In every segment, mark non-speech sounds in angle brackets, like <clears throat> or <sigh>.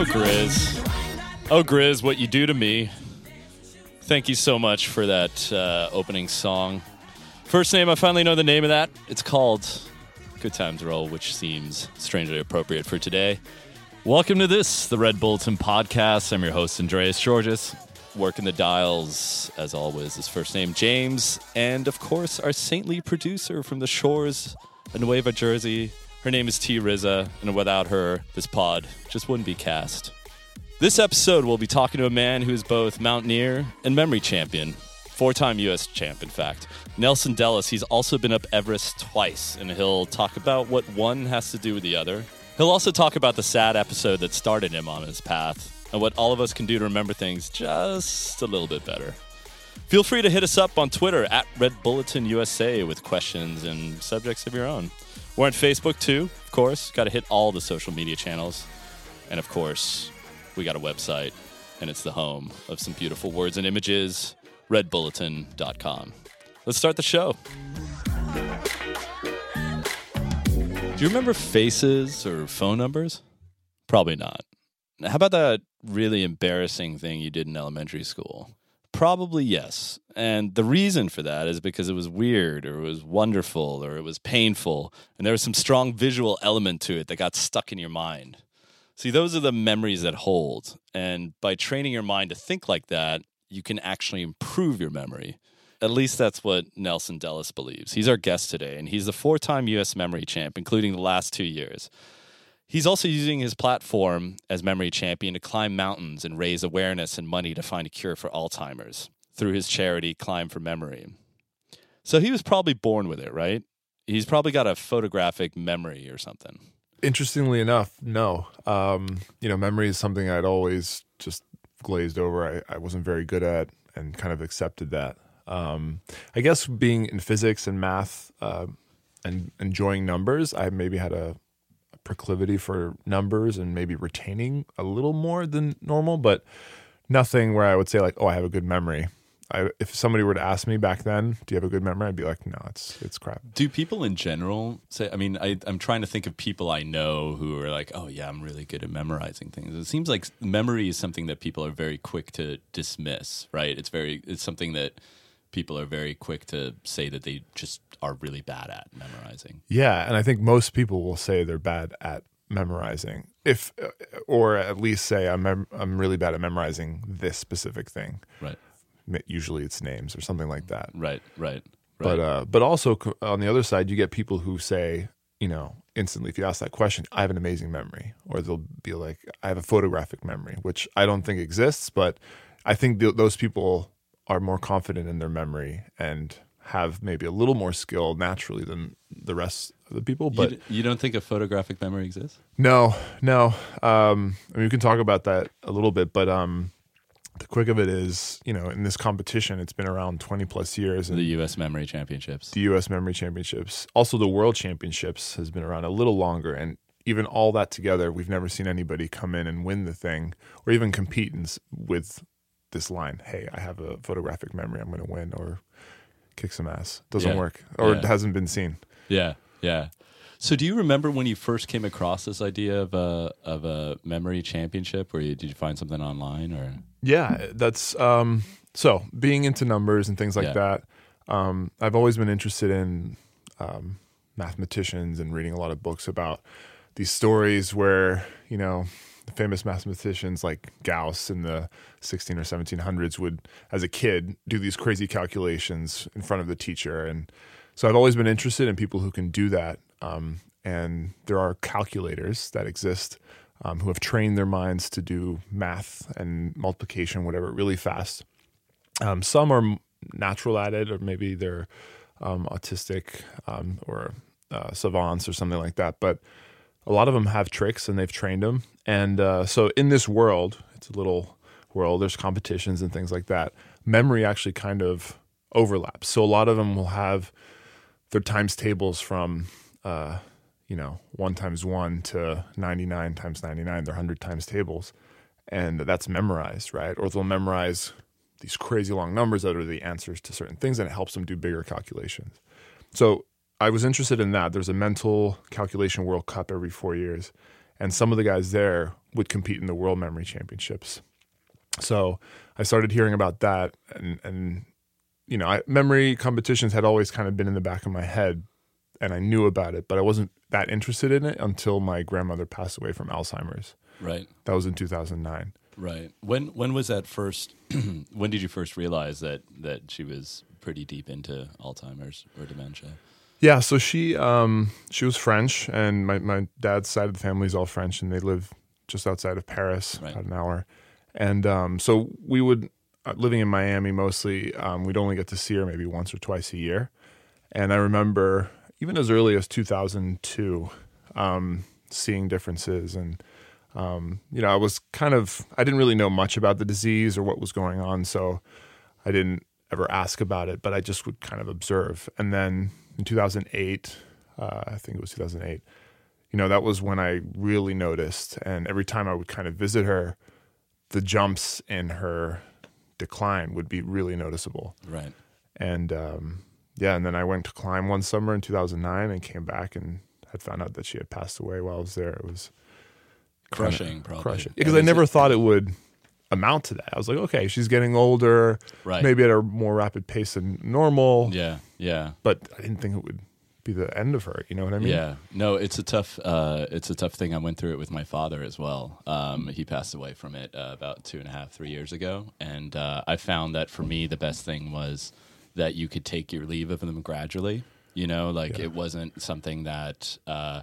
Oh, GRiZ. Oh, GRiZ, what you do to me. Thank you so much for that uh, opening song. First name, I finally know the name of that. It's called Good Times Roll, which seems strangely appropriate for today. Welcome to this, the Red Bulletin podcast. I'm your host, Andreas Tzortzis. Working the dials, as always, his first name, James. And of course, our saintly producer from the shores of Nueva Jersey. Her name is T. Rizza, and without her, this pod just wouldn't be cast. This episode, we'll be talking to a man who is both mountaineer and memory champion. Four time U.S. champ, in fact. Nelson Dellis, he's also been up Everest twice, and he'll talk about what one has to do with the other. He'll also talk about the sad episode that started him on his path, and what all of us can do to remember things just a little bit better. Feel free to hit us up on Twitter at Red Bulletin USA with questions and subjects of your own. We're on Facebook too, of course. Got to hit all the social media channels. And of course, we got a website, and it's the home of some beautiful words and images redbulletin.com. Let's start the show. Do you remember faces or phone numbers? Probably not. How about that really embarrassing thing you did in elementary school? Probably yes. And the reason for that is because it was weird or it was wonderful or it was painful. And there was some strong visual element to it that got stuck in your mind. See, those are the memories that hold. And by training your mind to think like that, you can actually improve your memory. At least that's what Nelson Dellis believes. He's our guest today, and he's the four time U.S. memory champ, including the last two years. He's also using his platform as memory champion to climb mountains and raise awareness and money to find a cure for Alzheimer's through his charity, Climb for Memory. So he was probably born with it, right? He's probably got a photographic memory or something. Interestingly enough, no. Um, you know, memory is something I'd always just glazed over. I, I wasn't very good at and kind of accepted that. Um, I guess being in physics and math uh, and enjoying numbers, I maybe had a, a proclivity for numbers and maybe retaining a little more than normal, but nothing where I would say like, "Oh, I have a good memory." I, if somebody were to ask me back then, "Do you have a good memory?" I'd be like, "No, it's it's crap." Do people in general say? I mean, I, I'm trying to think of people I know who are like, "Oh yeah, I'm really good at memorizing things." It seems like memory is something that people are very quick to dismiss, right? It's very it's something that people are very quick to say that they just are really bad at memorizing. Yeah, and I think most people will say they're bad at memorizing, if or at least say I'm mem- I'm really bad at memorizing this specific thing. Right. Usually it's names or something like that. Right. Right. Right. But uh, but also on the other side, you get people who say, you know, instantly if you ask that question, I have an amazing memory, or they'll be like, I have a photographic memory, which I don't think exists, but I think th- those people are more confident in their memory and have maybe a little more skill naturally than the rest of the people. But you, d- you don't think a photographic memory exists? no, no. Um, I mean, we can talk about that a little bit, but um, the quick of it is, you know, in this competition, it's been around 20 plus years. The U.S. Memory Championships. the U.S. Memory Championships, also the World Championships, has been around a little longer. And even all that together, we've never seen anybody come in and win the thing or even compete in, with this line Hey, I have a photographic memory. I'm going to win or kick some ass. Doesn't Yeah. work or it Yeah. hasn't been seen. Yeah, yeah. So, do you remember when you first came across this idea of a of a memory championship? Where you did you find something online or? Yeah, that's um so being into numbers and things like Yeah. that. Um I've always been interested in um mathematicians and reading a lot of books about these stories where, you know, famous mathematicians like Gauss in the 16 or 1700s would as a kid do these crazy calculations in front of the teacher and so I've always been interested in people who can do that. Um, and there are calculators that exist um, who have trained their minds to do math and multiplication, whatever, really fast. Um, some are natural at it, or maybe they're um, autistic um, or uh, savants or something like that. But a lot of them have tricks and they've trained them. And uh, so in this world, it's a little world, there's competitions and things like that. Memory actually kind of overlaps. So a lot of them will have their times tables from uh, you know one times one to 99 times 99 they're 100 times tables and that's memorized right or they'll memorize these crazy long numbers that are the answers to certain things and it helps them do bigger calculations so i was interested in that there's a mental calculation world cup every four years and some of the guys there would compete in the World Memory Championships. So I started hearing about that, and and you know, I, memory competitions had always kind of been in the back of my head, and I knew about it, but I wasn't that interested in it until my grandmother passed away from Alzheimer's. Right. That was in 2009. Right. When when was that first? <clears throat> when did you first realize that that she was pretty deep into Alzheimer's or dementia? Yeah, so she um, she was French, and my, my dad's side of the family is all French, and they live just outside of Paris, Right. about an hour. And um, so we would uh, living in Miami mostly. Um, we'd only get to see her maybe once or twice a year. And I remember even as early as 2002, um, seeing differences, and um, you know, I was kind of I didn't really know much about the disease or what was going on, so I didn't ever ask about it, but I just would kind of observe. And then in 2008, uh, I think it was 2008, you know, that was when I really noticed. And every time I would kind of visit her, the jumps in her decline would be really noticeable. Right. And um, yeah, and then I went to climb one summer in 2009 and came back and had found out that she had passed away while I was there. It was Crushing, probably. crushing because I never thought it would amount to that. I was like, okay, she's getting older, Right. maybe at a more rapid pace than normal, Yeah. Yeah. but I didn't think it would be the end of her. You know what I mean? Yeah, no, it's a tough, uh, it's a tough thing. I went through it with my father as well. Um, he passed away from it uh, about two and a half, three years ago, and uh, I found that for me, the best thing was that you could take your leave of them gradually. You know, like Yeah. it wasn't something that uh,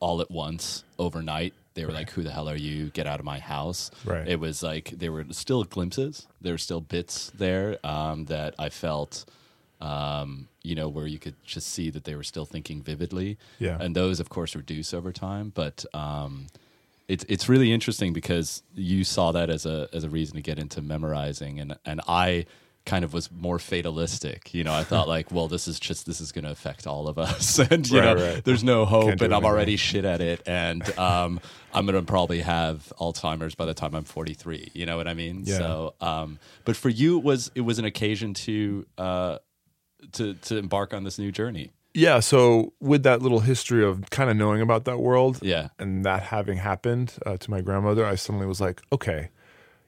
all at once overnight. They were like, "Who the hell are you? Get out of my house!" Right. It was like there were still glimpses. There were still bits there um, that I felt um, you know, where you could just see that they were still thinking vividly. Yeah. And those, of course, reduce over time. But um, it's it's really interesting because you saw that as a as a reason to get into memorizing, and and I kind of was more fatalistic. You know, I thought <laughs> like, well, this is just this is going to affect all of us, <laughs> and you Right, know, right. there's no hope, and I'm anything. already shit at it, and um, I'm going to probably have Alzheimer's by the time I'm 43. You know what I mean? Yeah. So, um, but for you, it was it was an occasion to uh, to to embark on this new journey. Yeah. So with that little history of kind of knowing about that world, Yeah. and that having happened uh, to my grandmother, I suddenly was like, okay,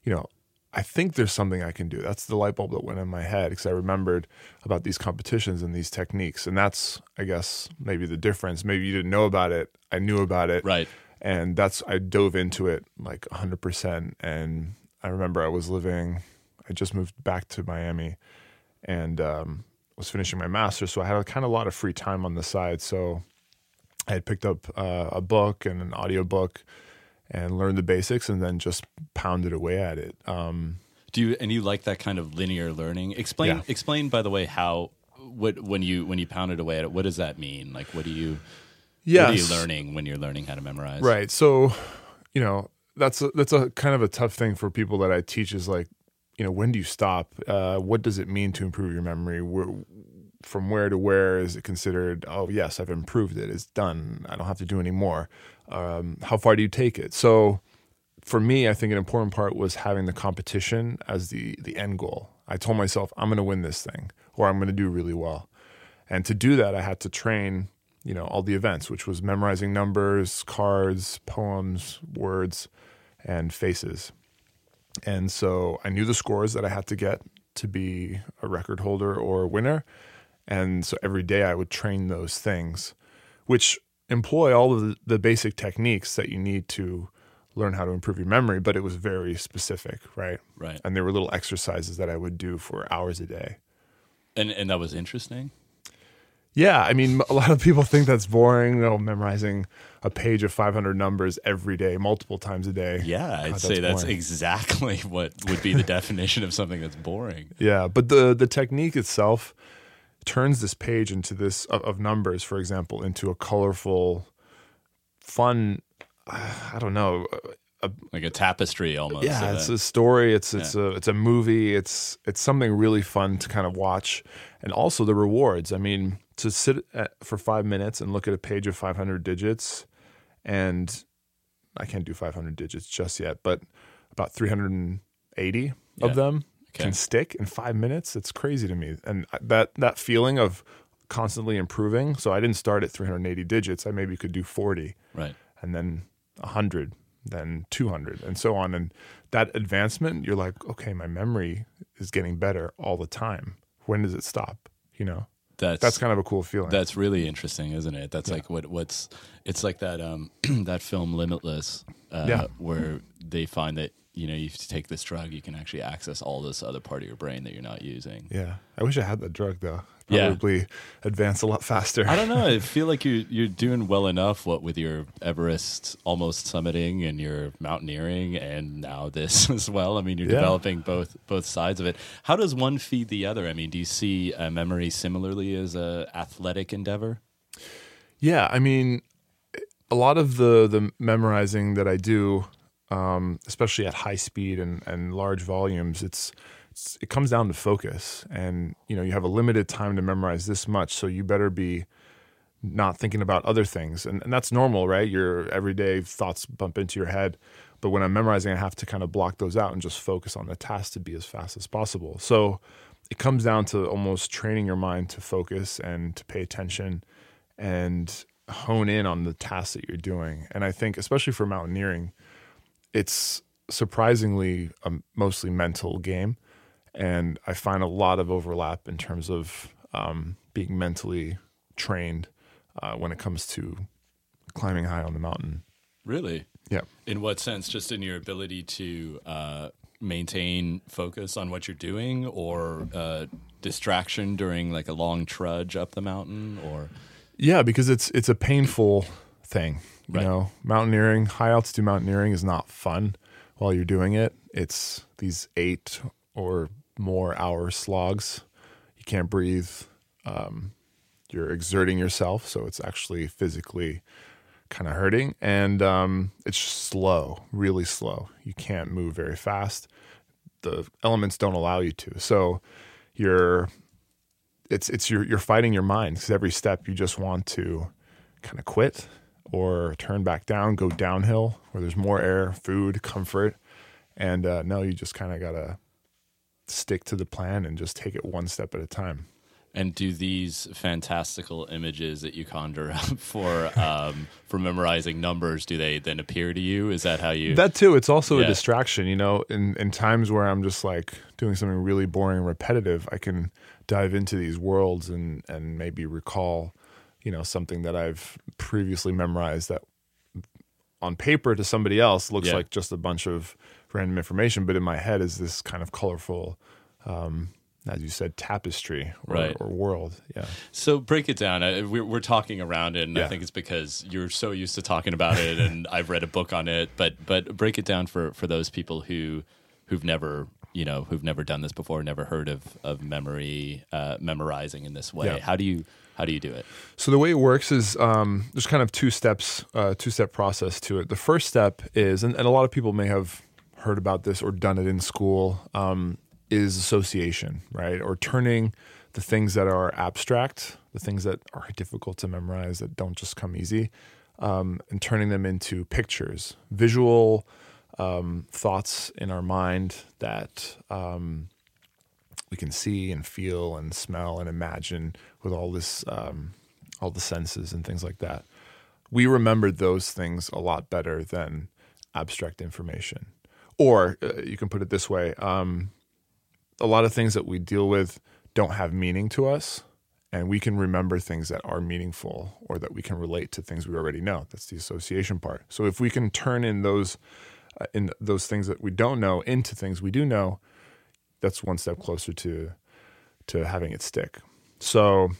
you know, I think there's something I can do. That's the light bulb that went in my head because I remembered about these competitions and these techniques, and that's, I guess, maybe the difference. Maybe you didn't know about it. I knew about it, Right. and that's I dove into it like 100%. And I remember I was living, I just moved back to Miami, and um, was finishing my master's, so I had a kind of a lot of free time on the side. So I had picked up uh, a book and an audiobook and learned the basics, and then just pounded away at it. Um, Do you and you like that kind of linear learning? Explain Yeah. explain by the way how what when you when you pounded away at it. What does that mean? Like what do you yeah, what are you learning when you're learning how to memorize? Right. So, you know, that's a, that's a kind of a tough thing for people that I teach is like, you know, when do you stop? Uh, what does it mean to improve your memory? Where, from where to where is it considered? Oh, yes, I've improved it. It's done. I don't have to do any more. Um, how far do you take it? So, for me, I think an important part was having the competition as the the end goal. I told myself I'm going to win this thing, or I'm going to do really well. And to do that, I had to train, you know, all the events, which was memorizing numbers, cards, poems, words, and faces. And so I knew the scores that I had to get to be a record holder or a winner. And so every day I would train those things, which employ all of the, the basic techniques that you need to learn how to improve your memory, but it was very specific, right? Right. And there were little exercises that I would do for hours a day. And and that was interesting. Yeah, I mean, a lot of people think that's boring, you know, memorizing a page of 500 numbers every day, multiple times a day. Yeah, I'd God, say that's boring. exactly <laughs> what would be the definition of something that's boring. Yeah, but the the technique itself turns this page into this of, of numbers, for example, into a colorful, fun. Uh, I don't know. Uh, like a tapestry almost. yeah, it's it. a story. It's it's a it's a movie. It's it's something really fun to kind of watch, and also the rewards. I mean, to sit at, for five minutes and look at a page of 500 digits, and I can't do 500 digits just yet, but about 380 Yeah. of them Okay. can stick in five minutes. It's crazy to me, and that that feeling of constantly improving. So I didn't start at 380 digits. I maybe could do 40, right. and then 100, then 200, and so on. And that advancement, you're like, okay, my memory is getting better all the time. When does it stop? You know, That's that's kind of a cool feeling. That's really interesting, isn't it? That's like what what's it's like that um <clears throat> that film Limitless, uh, Yeah. where they find that you know you take this drug, you can actually access all this other part of your brain that you're not using. yeah, I wish I had that drug though. Yeah. Probably advance a lot faster. I don't know. I <laughs> feel like you you're doing well enough. What with your Everest almost summiting and your mountaineering, and now this <laughs> as well. I mean, you're Yeah. developing both both sides of it. How does one feed the other? I mean, do you see uh, memory similarly as a athletic endeavor? Yeah, I mean, a lot of the the memorizing that I do, um, especially at high speed and and large volumes, it's, it's it comes down to focus, and you know you have a limited time to memorize this much, so you better be not thinking about other things, and and that's normal, right? Your everyday thoughts bump into your head. But when I'm memorizing, I have to kind of block those out and just focus on the task to be as fast as possible. So it comes down to almost training your mind to focus and to pay attention and hone in on the task that you're doing. And I think, especially for mountaineering, it's surprisingly a mostly mental game. And I find a lot of overlap in terms of um, being mentally trained uh, when it comes to climbing high on the mountain. Really? Yeah. In what sense? Just in your ability to uh, maintain focus on what you're doing, or uh, distraction during like a long trudge up the mountain, or Yeah, because it's it's a painful thing. You Right. know, mountaineering, high altitude mountaineering is not fun while you're doing it. It's these eight or more hour slogs. You can't breathe. Um, you're exerting yourself, so it's actually physically kind of hurting, and um, it's slow, really slow. You can't move very fast. The elements don't allow you to. So you're it's it's you're you're fighting your mind because every step you just want to kind of quit or turn back down, go downhill where there's more air, food, comfort, and uh, no, you just kind of gotta stick to the plan and just take it one step at a time. and do these fantastical images that you conjure <laughs> up for um, for memorizing numbers? Do they then appear to you? Is that how you? That too, it's also Yeah. a distraction. You know, in in times where I'm just like doing something really boring and repetitive, I can dive into these worlds and and maybe recall, you know, something that I've previously memorized that on paper to somebody else looks Yeah. like just a bunch of random information, but in my head is this kind of colorful, um, as you said, tapestry or, Right. or world. Yeah. So break it down. Uh, We're, we're talking around it, and I think it's because you're so used to talking about it, and <laughs> I've read a book on it. But but break it down for for those people who who've never you know who've never done this before, never heard of of memory uh, memorizing in this way. Yeah. How do you how do you do it? So the way it works is um, there's kind of two steps, uh, two step process to it. The first step is, and, and a lot of people may have heard about this or done it in school, um, is association, right? Or turning the things that are abstract, the things that are difficult to memorize, that don't just come easy, um, and turning them into pictures, visual um, thoughts in our mind that um, we can see and feel and smell and imagine with all this um, all the senses and things like that. We remember those things a lot better than abstract information. Or uh, you can put it this way um, a lot of things that we deal with don't have meaning to us and we can remember things that are meaningful or that we can relate to things we already know. That's the association part. So if we can turn in those uh, in those things that we don't know into things we do know that's one step closer to to having it stick. So,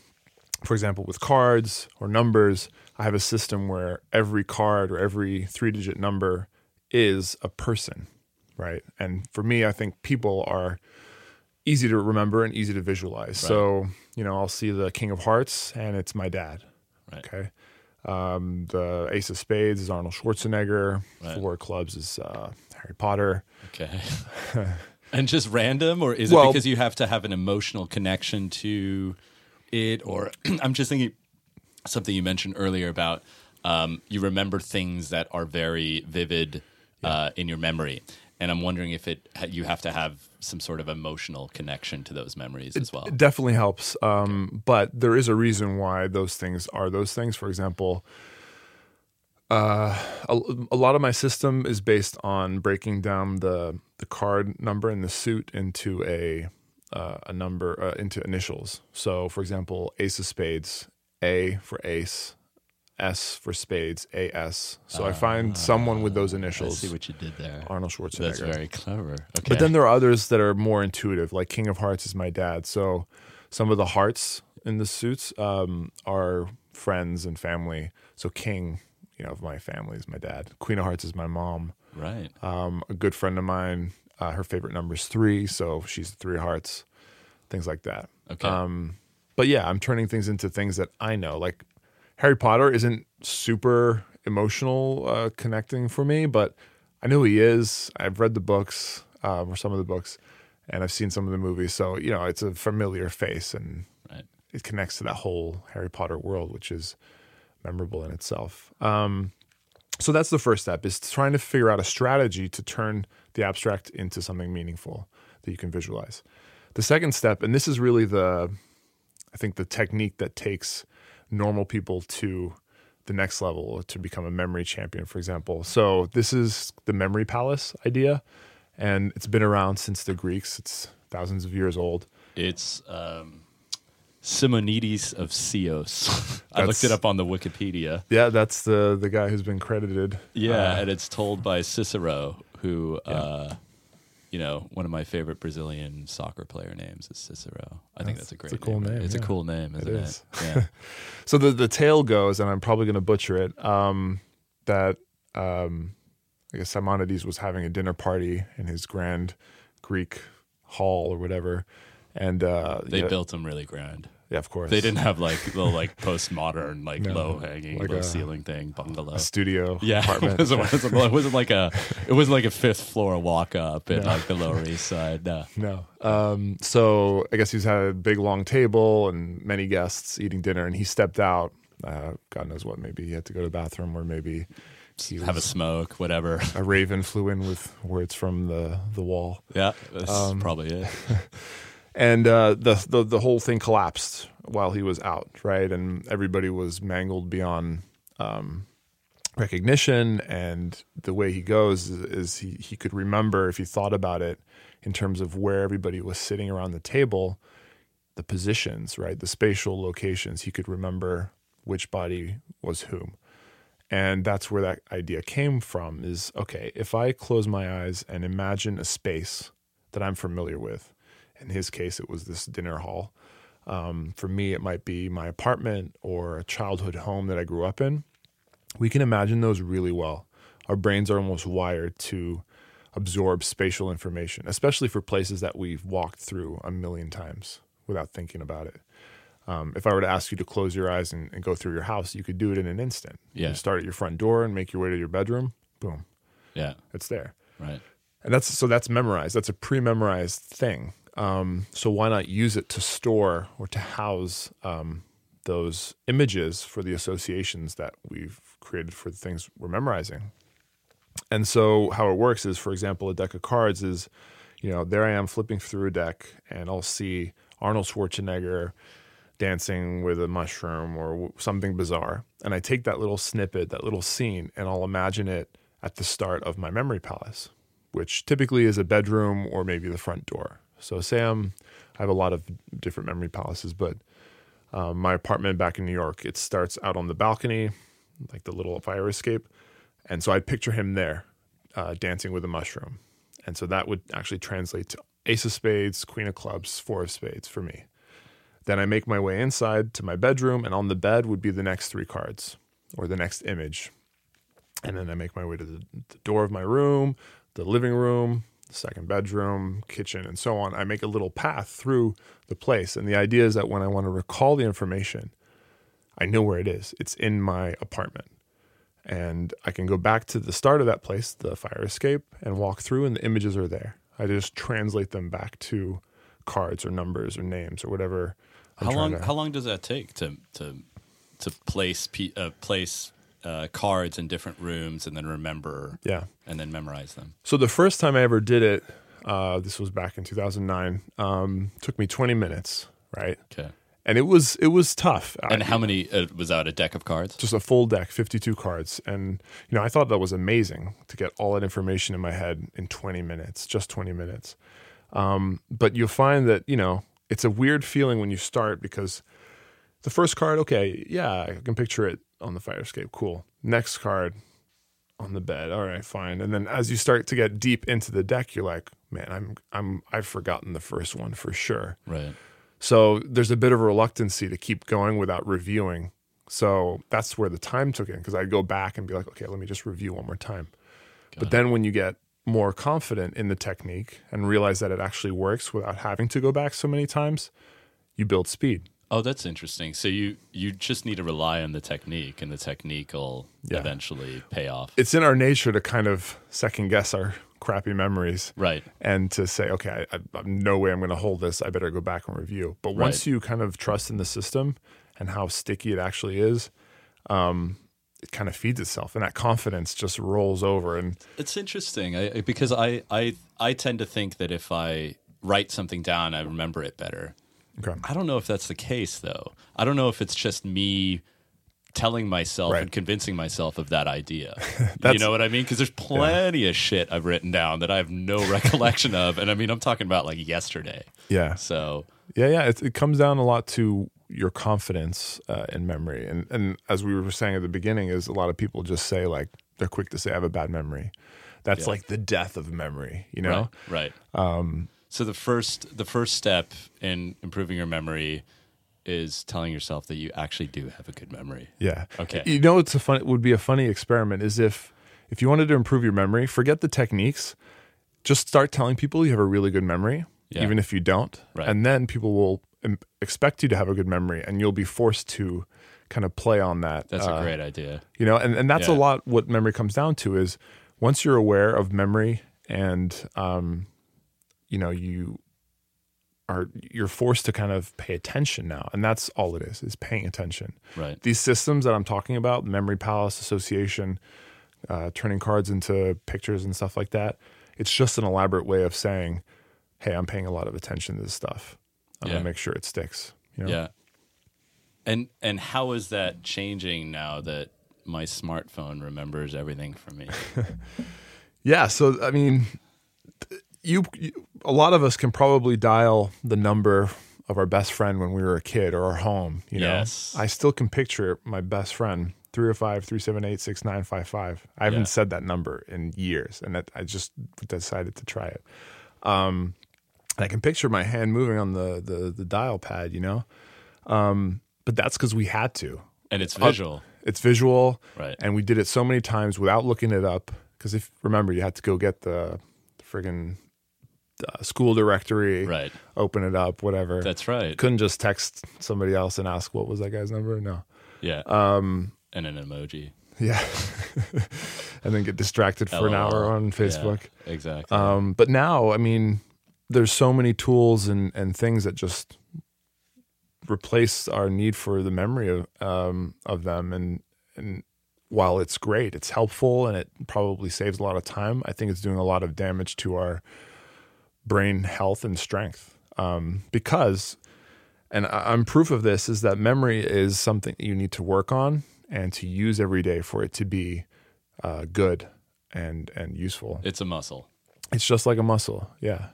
for example, with cards or numbers, I have a system where every card or every three-digit number is a person, right? And for me, I think people are easy to remember and easy to visualize. So, you know, I'll see the King of Hearts and it's my dad. Right. Okay. Um, the Ace of Spades is Arnold Schwarzenegger. Right. Four Clubs is uh, Harry Potter. Okay. <laughs> and just random, or is it because you have to have an emotional connection to it? Or <clears throat> I'm just thinking something you mentioned earlier about um, you remember things that are very vivid uh, in your memory. And I'm wondering if it you have to have some sort of emotional connection to those memories as well. It definitely helps. Um, but there is a reason why those things are those things. For example, a, a lot of my system is based on breaking down the the card number in the suit into a uh, a number uh, into initials. So, for example, Ace of Spades, A for Ace, S for Spades, AS. So I find someone with those Ah, I initials. see what you did there. Arnold Schwarzenegger. That's very clever. Okay. But then there are others that are more intuitive, like King of Hearts is my dad. So some of the hearts in the suits um, are friends and family. So King, you know, of my family is my dad. Queen of Hearts is my mom. right. Um, a good friend of mine, uh, her favorite number is three, so she's three hearts, things like that. Okay. Um, but yeah, I'm turning things into things that I know. Like Harry Potter isn't super emotional uh, connecting for me, but I know who he is. I've read the books um, or some of the books, and I've seen some of the movies. So you know, it's a familiar face, and right. it connects to that whole Harry Potter world, which is memorable in itself. Um, so that's the first step: is trying to figure out a strategy to turn the abstract into something meaningful that you can visualize. The second step, and this is really the, I think the technique that takes normal people to the next level to become a memory champion, for example. So this is the memory palace idea, and it's been around since the Greeks. It's thousands of years old. It's um, Simonides of Chios. <laughs> I looked it up on the Wikipedia. Yeah, that's the the guy who's been credited. Yeah, Uh, and it's told by Cicero, who, uh, you know, one of my favorite Brazilian soccer player names is Cicero. I think That's- that's a great it's a cool name. name, It's a cool name, isn't it? is. Yeah. <laughs> So the the tale goes, and I'm probably going to butcher it. Um, that um, I guess Simonides was having a dinner party in his grand Greek hall or whatever, and uh, They yeah, built them really grand. Yeah, of course, They didn't have like the like postmodern, <laughs> like No, low hanging, like low a- ceiling thing bungalow. studio Yeah, <laughs> apartment. it wasn't, it wasn't- it wasn't like a it wasn't like a fifth floor walk up in No. like the Lower East Side. No. <laughs> No. Um, so I guess he's had a big long table and many guests eating dinner, and he stepped out. Uh, God knows what. Maybe he had to go to the bathroom, or maybe he Have a smoke, whatever. a raven flew in with words from the the wall. Yeah, that's Um, probably it. And uh, the, the the whole thing collapsed while he was out, right? And everybody was mangled beyond um, recognition. And the way he goes is, is he he could remember if he thought about it in terms of where everybody was sitting around the table, the positions, right, the spatial locations. He could remember which body was whom. And that's where that idea came from is okay, if I close my eyes and imagine a space that I'm familiar with, in his case, it was this dinner hall. Um, for me, it might be my apartment or a childhood home that I grew up in. We can imagine those really well. Our brains are almost wired to absorb spatial information, especially for places that we've walked through a million times without thinking about it. Um, if I were to ask you to close your eyes and, and go through your house, you could do it in an instant. Yeah. You start at your front door and make your way to your bedroom. Boom, Yeah, it's there right. and that's so that's memorized that's a pre-memorized thing um, so why not use it to store or to house um, those images for the associations that we've created for the things we're memorizing and so how it works is for example a deck of cards is you know there i am flipping through a deck and i'll see arnold schwarzenegger dancing with a mushroom or something bizarre. And I take that little snippet, that little scene, and I'll imagine it at the start of my memory palace, which typically is a bedroom or maybe the front door. So, Sam, I have a lot of different memory palaces, but um, my apartment back in New York, it starts out on the balcony, like the little fire escape. And so I picture him there uh, dancing with a mushroom. And so that would actually translate to ace of spades, queen of clubs, four of spades for me. Then I make my way inside to my bedroom, and on the bed would be the next three cards or the next image. And then I make my way to the, the door of my room, the living room, the second bedroom, kitchen, and so on. I make a little path through the place. And the idea is that when I want to recall the information, I know where it is. It's in my apartment. And I can go back to the start of that place, the fire escape, and walk through, and the images are there. I just translate them back to cards or numbers or names or whatever. I'm How long? to- How long does that take to to to place pe- uh, place uh, cards in different rooms and then remember yeah. and then memorize them? So the first time I ever did it, uh, this was back in 2009. Um, took me 20 minutes, right? Okay. and it was it was tough. And I- how many uh, was that a deck of cards? just a full deck, 52 cards. And, you know, I thought that was amazing to get all that information in my head in 20 minutes, just 20 minutes. Um, but you'll find that, you know, it's a weird feeling when you start because the first card, okay, yeah, I can picture it on the fire escape. Cool. Next card on the bed. All right, fine. And then as you start to get deep into the deck, you're like, man, I'm, I'm, I've forgotten the first one for sure. Right. So there's a bit of a reluctancy to keep going without reviewing. So that's where the time took in because I'd go back and be like, okay, let me just review one more time. but then when you get more confident in the technique and realize that it actually works without having to go back so many times, you build speed. Oh, that's interesting. So you you just need to rely on the technique, and the technique will Yeah. eventually pay off. It's in our nature to kind of second guess our crappy memories right. and to say, okay, I, I, no way I'm going to hold this. I better go back and review. But once Right. you kind of trust in the system and how sticky it actually is, um, it kind of feeds itself, and that confidence just rolls over. And It's interesting I, I- because I, I I tend to think that if I write something down, I remember it better. Okay, I don't know if that's the case though. I don't know if it's just me telling myself Right. and convincing myself of that idea. <laughs> you know what I mean? Because there's plenty of shit I've written down that I have no <laughs> recollection of, and I mean I'm talking about like yesterday. yeah, So yeah, yeah. It, it comes down a lot to your confidence uh, in memory, and and as we were saying at the beginning, is a lot of people just say like they're quick to say I have a bad memory. That's Yeah. like the death of memory, you know. Right. Right. Um, so the first the first step in improving your memory is telling yourself that you actually do have a good memory. Yeah. Okay. You know, it's a fun. It would be a funny experiment. Is if if you wanted to improve your memory, forget the techniques. Just start telling people you have a really good memory, Yeah. even if you don't, Right. and then people will expect you to have a good memory, and you'll be forced to kind of play on that. That's uh, a great idea. you know, and and that's a lot. What memory comes down to is once you're aware of memory, and um, you know you are you're forced to kind of pay attention now, and that's all it is is paying attention Right. these systems that I'm talking about, memory palace association, uh, turning cards into pictures and stuff like that, it's just an elaborate way of saying, "Hey, I'm paying a lot of attention to this stuff. I'm Yeah. gonna make sure it sticks." You know? Yeah. And and how is that changing now that my smartphone remembers everything for me? <laughs> Yeah. So I mean, you, you, a lot of us can probably dial the number of our best friend when we were a kid or our home. You know, Yes. I still can picture my best friend. 305 378 6955. I haven't Yeah. said that number in years, and that I just decided to try it. Um, I can picture my hand moving on the, the, the dial pad, you know? Um, but that's because we had to. And it's visual. It's visual, Right. and we did it so many times without looking it up. Because if remember, you had to go get the, the friggin' uh, school directory, Right. open it up, whatever. That's right. Couldn't just text somebody else and ask what was that guy's number. No, Yeah. um, and an emoji. yeah, <laughs> and then get distracted for an hour on Facebook. Yeah, exactly. Um, but now, I mean, there's so many tools and, and things that just replace our need for the memory of um, of them. And and while it's great, it's helpful and it probably saves a lot of time. I think it's doing a lot of damage to our brain health and strength um, because. And I'm proof of this is that memory is something you need to work on and to use every day for it to be uh, good and and useful. it's a muscle. It's just like a muscle. Yeah.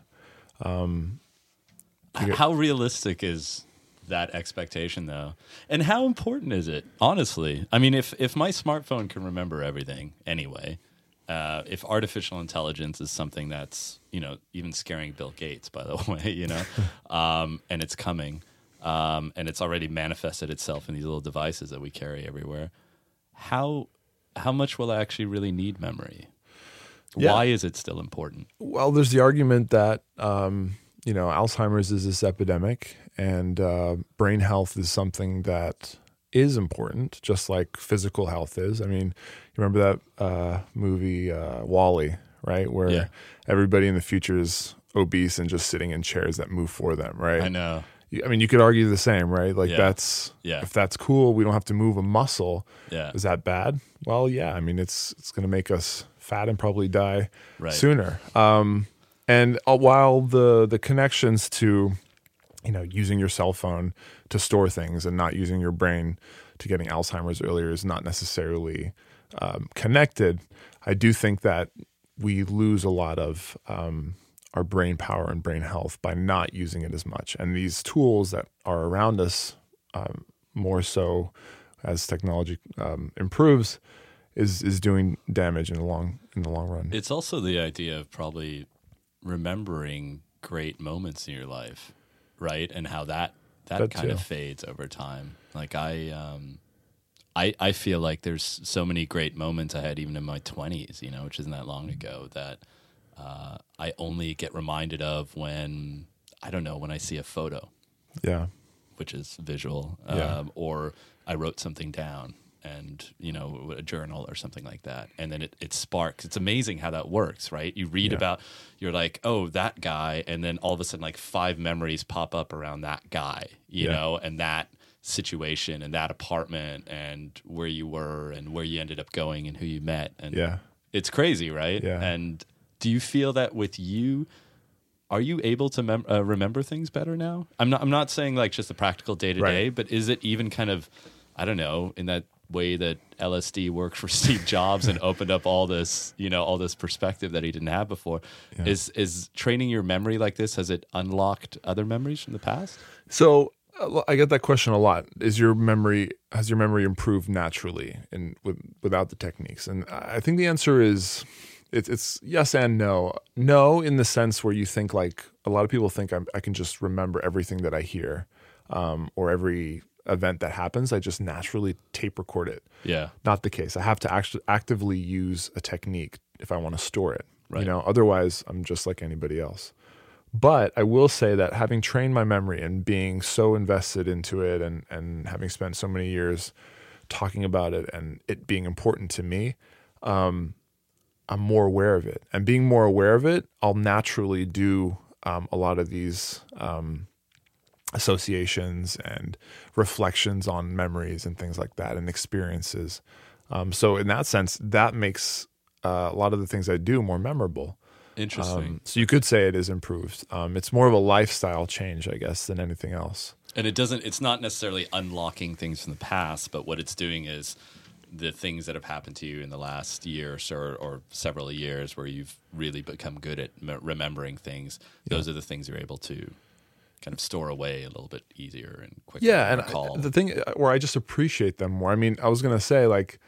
H- How realistic is that expectation though? And how important is it? Honestly. I mean if if my smartphone can remember everything anyway, uh, if artificial intelligence is something that's, you know, even scaring Bill Gates, by the <laughs> way, you know, <laughs> um, and it's coming, um, and it's already manifested itself in these little devices that we carry everywhere. How how much will I actually really need memory? Yeah. Why is it still important? Well, there's the argument that um, you know Alzheimer's is this epidemic, and uh, brain health is something that is important, just like physical health is. I mean, you remember that uh, movie uh, WALL-E, right? Where Yeah. everybody in the future is obese and just sitting in chairs that move for them, right? I know. I mean, you could argue the same, right? Like Yeah. that's Yeah. if that's cool, we don't have to move a muscle. Yeah. Is that bad? Well, yeah. I mean, it's it's going to make us fat and probably die Right. sooner. Um, and uh, while the the connections to you know, using your cell phone to store things and not using your brain to getting Alzheimer's earlier is not necessarily um, connected. I do think that we lose a lot of um, our brain power and brain health by not using it as much. And these tools that are around us, um, more so as technology um, improves, is is doing damage in the long in the long run. It's also the idea of probably remembering great moments in your life, right? And how that that, That kind of fades over time. Like I um I I feel like there's so many great moments I had even in my 20s, you know, which isn't that long ago that uh, I only get reminded of when I don't know when I see a photo, yeah, which is visual, Yeah. um, or I wrote something down and you know a journal or something like that and then it, it sparks it's amazing how that works right you read Yeah. about you're like oh that guy and then all of a sudden like five memories pop up around that guy you Yeah. know and that situation and that apartment and where you were and where you ended up going and who you met and yeah. it's crazy right Yeah. and do you feel that with you are you able to mem- uh, remember things better now i'm not i'm not saying like just the practical day to day but is it even kind of i don't know in that way that lsd worked for <laughs> steve jobs and <laughs> opened up all this you know all this perspective that he didn't have before Yeah. is is training your memory like this has it unlocked other memories from the past So uh, I get that question a lot. Is your memory has your memory improved naturally and with, without the techniques? And I think the answer is it's it's yes and no. No, in the sense where you think like a lot of people think I'm, I can just remember everything that I hear um, or every event that happens. I just naturally tape record it. yeah Not the case. I have to actually actively use a technique if I want to store it. Right. You know, otherwise I'm just like anybody else. But I will say that having trained my memory and being so invested into it and and having spent so many years talking about it and it being important to me, um, I'm more aware of it. And being more aware of it, I'll naturally do um, a lot of these um, associations and reflections on memories and things like that and experiences. Um, so in that sense, that makes uh, a lot of the things I do more memorable. interesting Um, so you could say it is improved. Um, it's more of a lifestyle change, I guess, than anything else. and it doesn't it's not necessarily unlocking things from the past but what it's doing is the things that have happened to you in the last year or so or several years where you've really become good at me- remembering things those are the things you're able to kind of store away a little bit easier and quicker Yeah, and. I, the thing uh, where I just appreciate them more. I mean, I was gonna say like,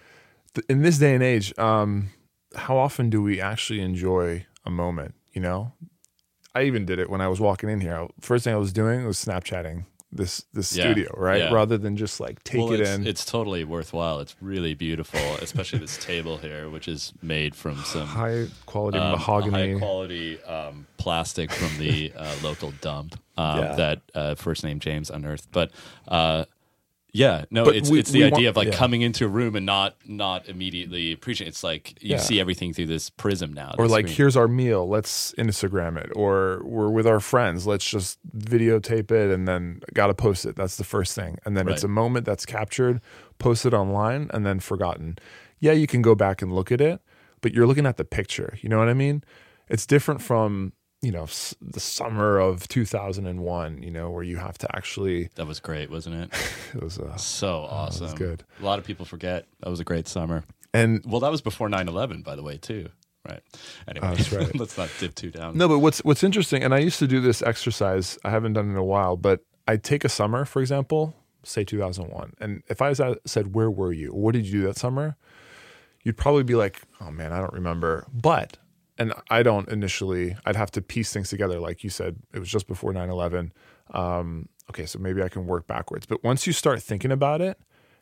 th- in this day and age, um, how often do we actually enjoy a moment? You know, I even did it when I was walking in here. First thing I was doing was Snapchatting this this Yeah, studio, right? yeah. Rather than just like take well, it it's, in. it's totally worthwhile. It's really beautiful, especially this table here, which is made from some high quality um, mahogany. high quality um, plastic from the uh, local dump um, Yeah. that uh, first name James unearthed. But uh, yeah, no, But it's we- it's the idea want- of like yeah. coming into a room and not not immediately appreciating. It's like you Yeah. see everything through this prism now. or like screen. here's our meal let's instagram it or we're with our friends let's just videotape it and then gotta post it that's the first thing and then it's a moment that's captured posted online and then forgotten yeah you can go back and look at it but you're looking at the picture you know what i mean it's different from you know s- the summer of 2001 you know where you have to actually that was great, wasn't it? <laughs> it was uh, So awesome. was good. A lot of people forget that was a great summer. and Well, that was before 9-11, by the way, too. Right. Anyway, Oh, that's right. <laughs> let's not dip too down. No, but what's what's interesting, and I used to do this exercise. I haven't done it in a while, but I take a summer, for example, say 2001, and if I said, "Where were you? What did you do that summer?" You'd probably be like, "Oh man, I don't remember." But and I don't initially. I'd have to piece things together, like you said. It was just before 9/11. Um, okay, so maybe I can work backwards. But once you start thinking about it,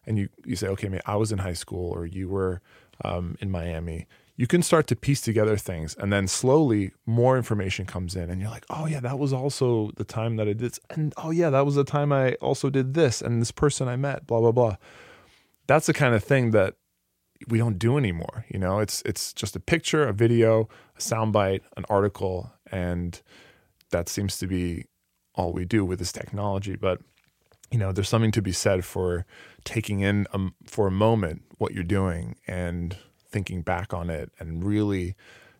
and you you say, "Okay, I was in high school, or you were um, in Miami." you can start to piece together things and then slowly more information comes in and you're like oh yeah that was also the time that i did this. and oh yeah that was the time i also did this and this person i met blah blah blah that's the kind of thing that we don't do anymore you know it's it's just a picture a video a soundbite an article and that seems to be all we do with this technology but you know there's something to be said for taking in um, for a moment what you're doing and thinking back on it and really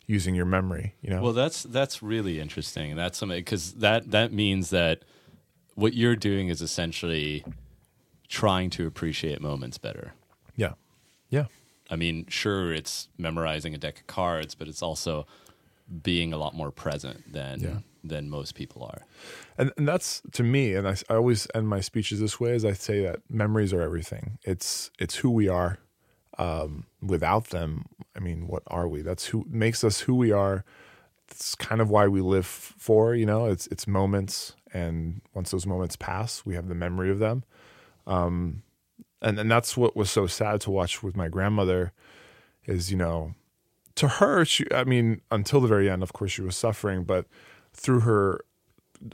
using your memory you know Well, that's that's really interesting, that's something because that that means that what you're doing is essentially trying to appreciate moments better. Yeah. Yeah. I mean, sure, it's memorizing a deck of cards, but it's also being a lot more present than Yeah. than most people are. And, and that's to me, and I, I always end my speeches this way: as I say that memories are everything. It's it's who we are. Um, without them, I mean, what are we? That's who makes us who we are. It's kind of why we live for. You know, it's it's moments, and once those moments pass, we have the memory of them. Um, and and that's what was so sad to watch with my grandmother, is you know, to her, she, I mean, until the very end, of course, she was suffering, but through her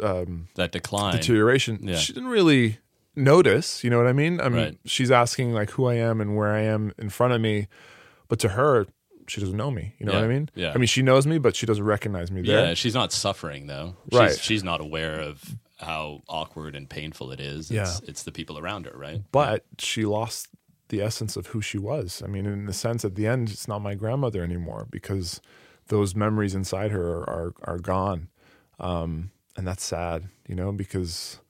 um, That decline. deterioration, Yeah. she didn't really notice. You know what I mean? I mean, Right. she's asking like who I am and where I am in front of me, but to her, she doesn't know me. You know what I mean? Yeah. I mean, she knows me, but she doesn't recognize me there. Yeah, she's not suffering though. She's, Right. She's not aware of how awkward and painful it is. It's, Yeah. it's the people around her, right? But she lost the essence of who she was. I mean, in the sense, at the end, it's not my grandmother anymore because those memories inside her are are, are gone, um, and that's sad. You know, because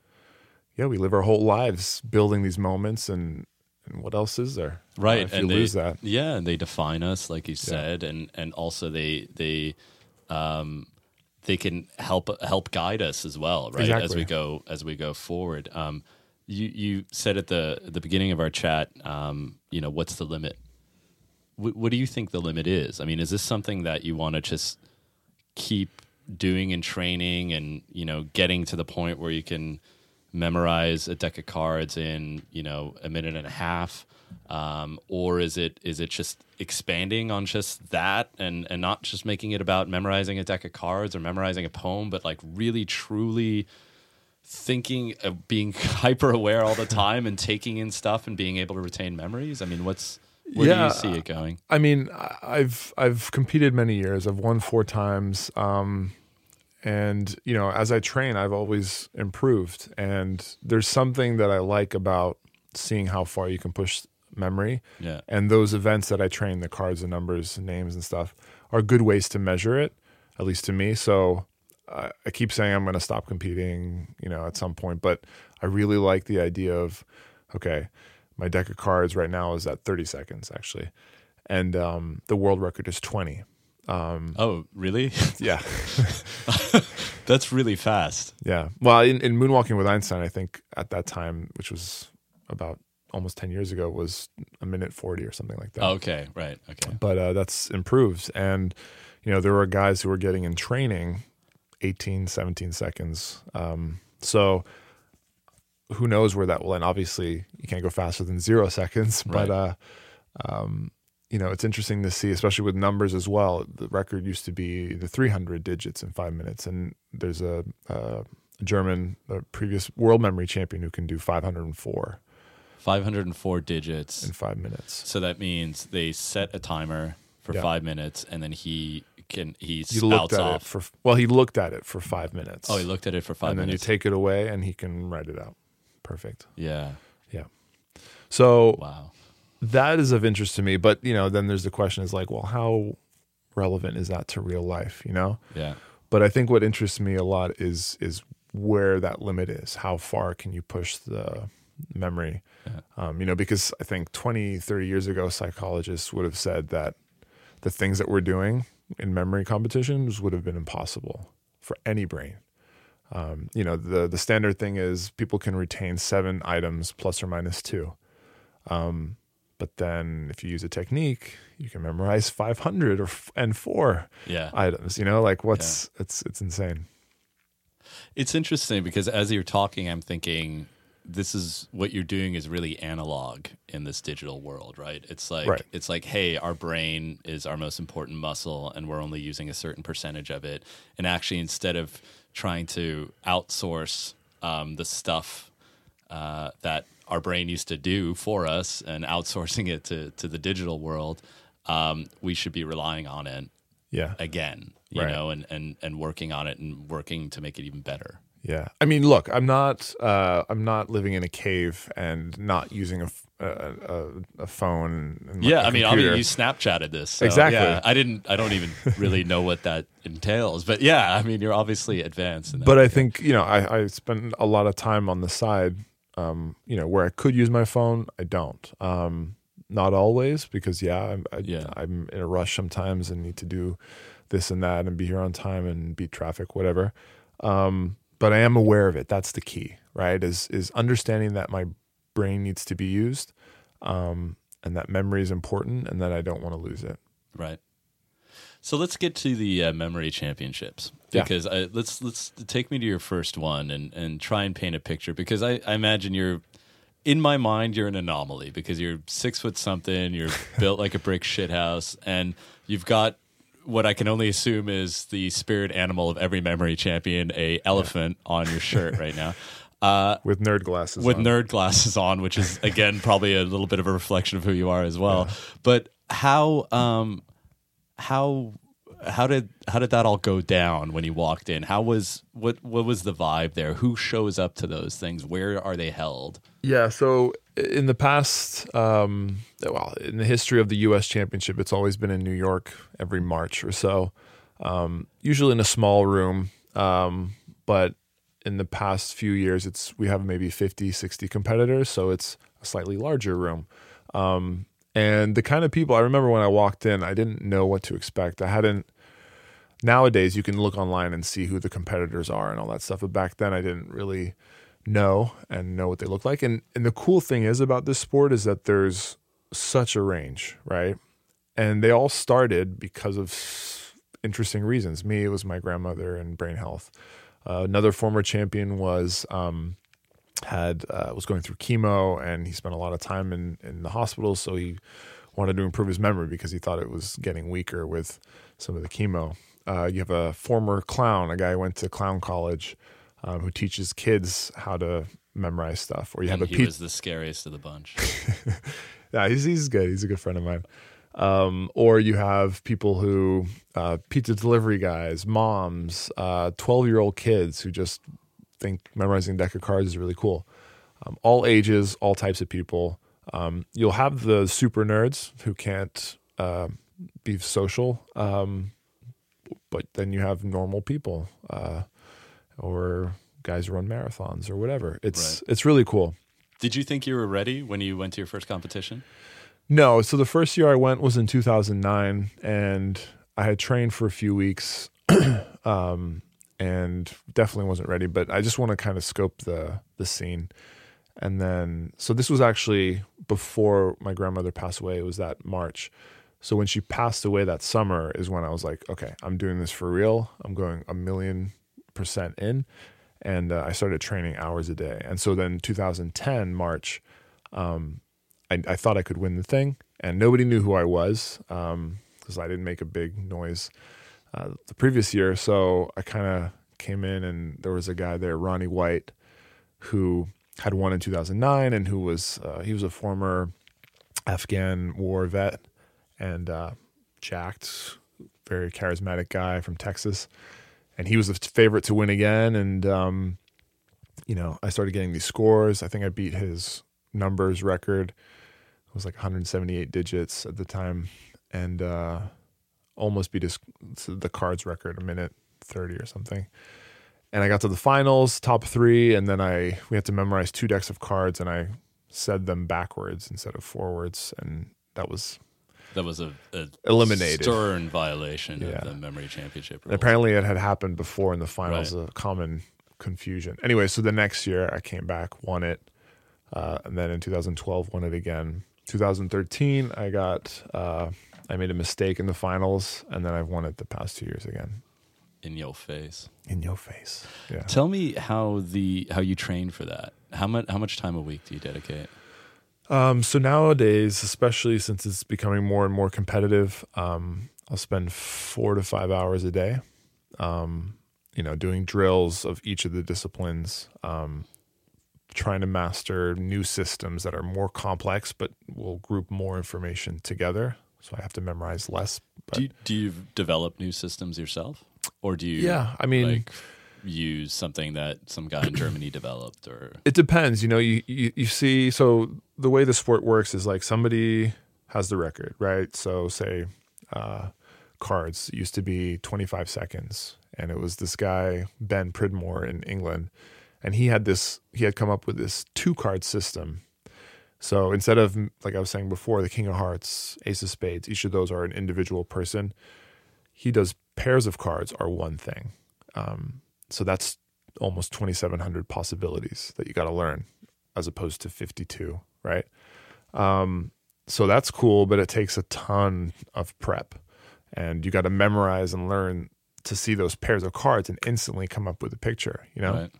yeah, we live our whole lives building these moments, and and what else is there? Uh, right if you and they, lose that, yeah and they define us like you said and and also they they um they can help help guide us as well right as we go as we go forward. Um you you said at the the beginning of our chat um you know what's the limit? What, what do you think the limit is? I mean is this something that you want to just keep doing and training and you know getting to the point where you can memorize a deck of cards in you know a minute and a half um, or is it is it just expanding on just that and and not just making it about memorizing a deck of cards or memorizing a poem but like really truly thinking of being <laughs> hyper aware all the time and taking in stuff and being able to retain memories i mean what's where Yeah, do you see it going I mean, I've I've competed many years. I've won four times, um, and you know, as I train, I've always improved. And there's something that I like about seeing how far you can push memory. yeah And those events that I train, the cards and numbers, and names and stuff, are good ways to measure it, at least to me. So uh, I keep saying I'm going to stop competing, you know, at some point, but I really like the idea of, okay, my deck of cards right now is at 30 seconds actually, and um, the world record is 20. oh really <laughs> Yeah, <laughs> that's really fast yeah. Well, in, in Moonwalking with Einstein, I think at that time, which was about almost 10 years ago, was a minute 40 or something like that. okay right okay but uh, that's improved. And, you know, there were guys who were getting in training 18, 17 seconds. Um, so who knows where that will end? Obviously, you can't go faster than zero seconds, <laughs> but, Right. uh, um, you know, it's interesting to see, especially with numbers as well. The record used to be the 300 digits in five minutes, and there's a, a German, a previous world memory champion who can do 504 504 digits in five minutes. So that means they set a timer for Yeah. five minutes, and then he can he He looked spouts at off. it for well, he looked at it for five minutes. oh, he looked at it for five and then minutes. you take it away and he can write it out. Perfect. yeah. Yeah. So Wow. that is of interest to me. But you know, then there's the question is like, well, how relevant is that to real life? You know? Yeah. But I think what interests me a lot is is where that limit is. How far can you push the memory? Yeah. Um, you know, because I think 20, 30 years ago, psychologists would have said that the things that we're doing in memory competitions would have been impossible for any brain. Um, you know, the the standard thing is people can retain seven items plus or minus two. Um, but then if you use a technique, you can memorize 500 or f- and four Yeah. items. You know, like what's it's it's insane. It's interesting because as you're talking, I'm thinking this is what you're doing is really analog in this digital world, right? It's like Right. it's like, hey, our brain is our most important muscle, and we're only using a certain percentage of it. And actually, instead of trying to outsource um, the stuff uh, that our brain used to do for us and outsourcing it to to the digital world, um, we should be relying on it Yeah, again, you Right. know, and, and and working on it and working to make it even better. Yeah, I mean, look, I'm not, uh, I'm not living in a cave and not using a a phone. And Yeah, a I mean, I mean, you Snapchatted this. so, Exactly. yeah, I didn't. I don't even really know what that entails. But yeah, I mean, you're obviously advanced. In that. but I think you know, I, I spend a lot of time on the side. Um, you know, where I could use my phone, I don't. Um, not always because yeah, I'm, I, Yeah. I'm in a rush sometimes and need to do this and that and be here on time and beat traffic, whatever. Um, but I am aware of it. That's the key, right? Is is understanding that my brain needs to be used, um, and that memory is important, and that I don't want to lose it. Right. So let's get to the uh, memory championships Yeah. because I, let's let's take me to your first one and and try and paint a picture because I, I imagine you're in my mind you're an anomaly because you're six foot something you're <laughs> built like a brick shithouse and you've got what I can only assume is the spirit animal of every memory champion a elephant on your shirt right now. <laughs> Uh, With nerd glasses, with on. nerd glasses on, which is again probably a little bit of a reflection of who you are as well. But how um how how did how did that all go down when you walked in? How was what what was the vibe there? Who shows up to those things? Where are they held? Yeah. So in the past, um, well, in the history of the U.S. Championship, it's always been in New York every March or so, um, usually in a small room. Um, but in the past few years, it's we have maybe 50, 60 competitors, so it's a slightly larger room. Um, and the kind of people I remember when I walked in, I didn't know what to expect. I hadn't. Nowadays, you can look online and see who the competitors are and all that stuff. But back then, I didn't really know and know what they look like. And and the cool thing is about this sport is that there's such a range, right? And they all started because of interesting reasons. Me, it was my grandmother and brain health. Uh, another former champion was um, had uh, was going through chemo and he spent a lot of time in in the hospital, so he wanted to improve his memory because he thought it was getting weaker with some of the chemo. Uh, you have a former clown, a guy who went to clown college, um, who teaches kids how to memorize stuff. Or you And have a he pe- was the scariest of the bunch. <laughs> yeah, he's he's good. He's a good friend of mine. Um, or you have people who uh, pizza delivery guys, moms, twelve year old kids who just think memorizing a deck of cards is really cool. Um, all ages, all types of people. Um, you'll have the super nerds who can't uh, be social, um, but then you have normal people uh, or guys who run marathons or whatever. It's it's really cool. Did you think you were ready when you went to your first competition? No, so the first year I went was in 2009, and I had trained for a few weeks, <clears throat> um, and definitely wasn't ready. But I just want to kind of scope the the scene, and then so this was actually before my grandmother passed away. It was that March. So when she passed away that summer is when I was like, okay, I'm doing this for real. I'm going a million percent in, and uh, I started training hours a day. And so then 2010 March. Um, I, I thought I could win the thing, and nobody knew who I was because I didn't make a big noise uh, the previous year. So I kind of came in, and there was a guy there, Ronnie White, who had won in 2009, and who was uh, he was a former Afghan war vet and uh, jacked, very charismatic guy from Texas, and he was the favorite to win again. And um, you know, I started getting these scores. I think I beat his numbers record. It was like 178 digits at the time, and uh, almost beat his the cards record a minute 30 or something. And I got to the finals, top three, and then I we had to memorize two decks of cards, and I said them backwards instead of forwards, and that was That was a, a Eliminated. stern violation Yeah. of the memory championship. Apparently, it had happened before in the finals, Right. a common confusion. Anyway, so the next year I came back, won it, uh, and then in 2012 won it again. 2013, I got uh, I made a mistake in the finals, and then I've won it the past two years again. in your face. In your face, yeah. Tell me how the how you train for that. How much how much time a week do you dedicate? Um, so nowadays, especially since it's becoming more and more competitive, um, I'll spend four to five hours a day, um, you know, doing drills of each of the disciplines, um, trying to master new systems that are more complex, but will group more information together. So I have to memorize less. But Do you, do you develop new systems yourself, or do you? yeah, I mean, like use something that some guy in Germany developed or It depends. You know, you, you you see. So the way the sport works is like somebody has the record, right? So say uh, cards used to be 25 seconds, and it was this guy Ben Pridmore in England, and he had this. He had come up with this two card system. So instead of like I was saying before, the King of Hearts, Ace of Spades, each of those are an individual person. He does pairs of cards are one thing. Um, so that's almost 2,700 possibilities that you got to learn as opposed to 52, right? Um, so that's cool, but it takes a ton of prep and you got to memorize and learn to see those pairs of cards and instantly come up with a picture, you know? right?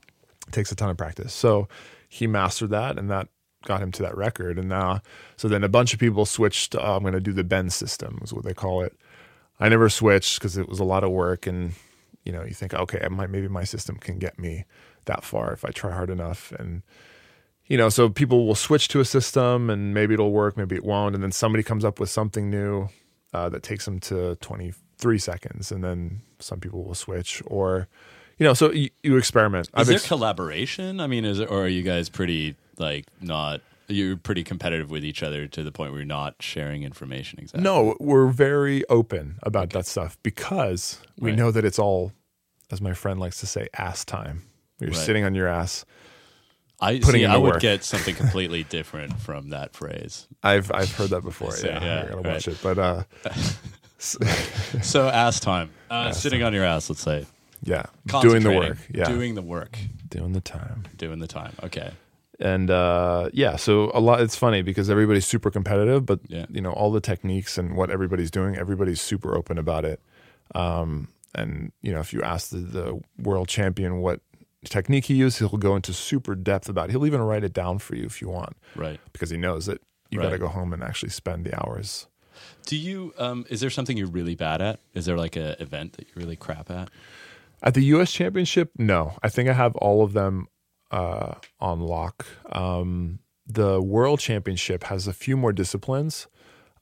It takes a ton of practice. So he mastered that and that got him to that record. And now, so then a bunch of people switched. Oh, I'm going to do the Ben system, is what they call it. I never switched because it was a lot of work. And, you know, you think, okay, I might, maybe my system can get me that far if I try hard enough. And, you know, so people will switch to a system and maybe it'll work, maybe it won't. And then somebody comes up with something new uh, that takes them to 23 seconds. And then some people will switch or, you know, so you, you experiment. Is I've there ex- collaboration? I mean, is it, or are you guys pretty like not? You're pretty competitive with each other to the point where you're not sharing information exactly. No, we're very open about that stuff because we Right. know that it's all, as my friend likes to say, ass time. You're Right. sitting on your ass. I putting see. I would work. get <laughs> something completely different from that phrase. I've I've heard that before. So, yeah, yeah, I gotta right. watch it. But uh, <laughs> So ass time, <laughs> uh, sitting on your ass. Let's say yeah, doing the work. Yeah, doing the work, doing the time. doing the time. Okay, And uh, yeah, so a lot. It's funny because everybody's super competitive, but Yeah. you know all the techniques and what everybody's doing. Everybody's super open about it. Um, and you know, if you ask the, the world champion what technique he used, he'll go into super depth about. it. He'll even write it down for you if you want. right. because he knows that you got to go home and actually spend the hours. Do you? Um, is there something you're really bad at? Is there like an event that you're really crap at? At the U.S. Championship, no, I think I have all of them uh, on lock. Um, the World Championship has a few more disciplines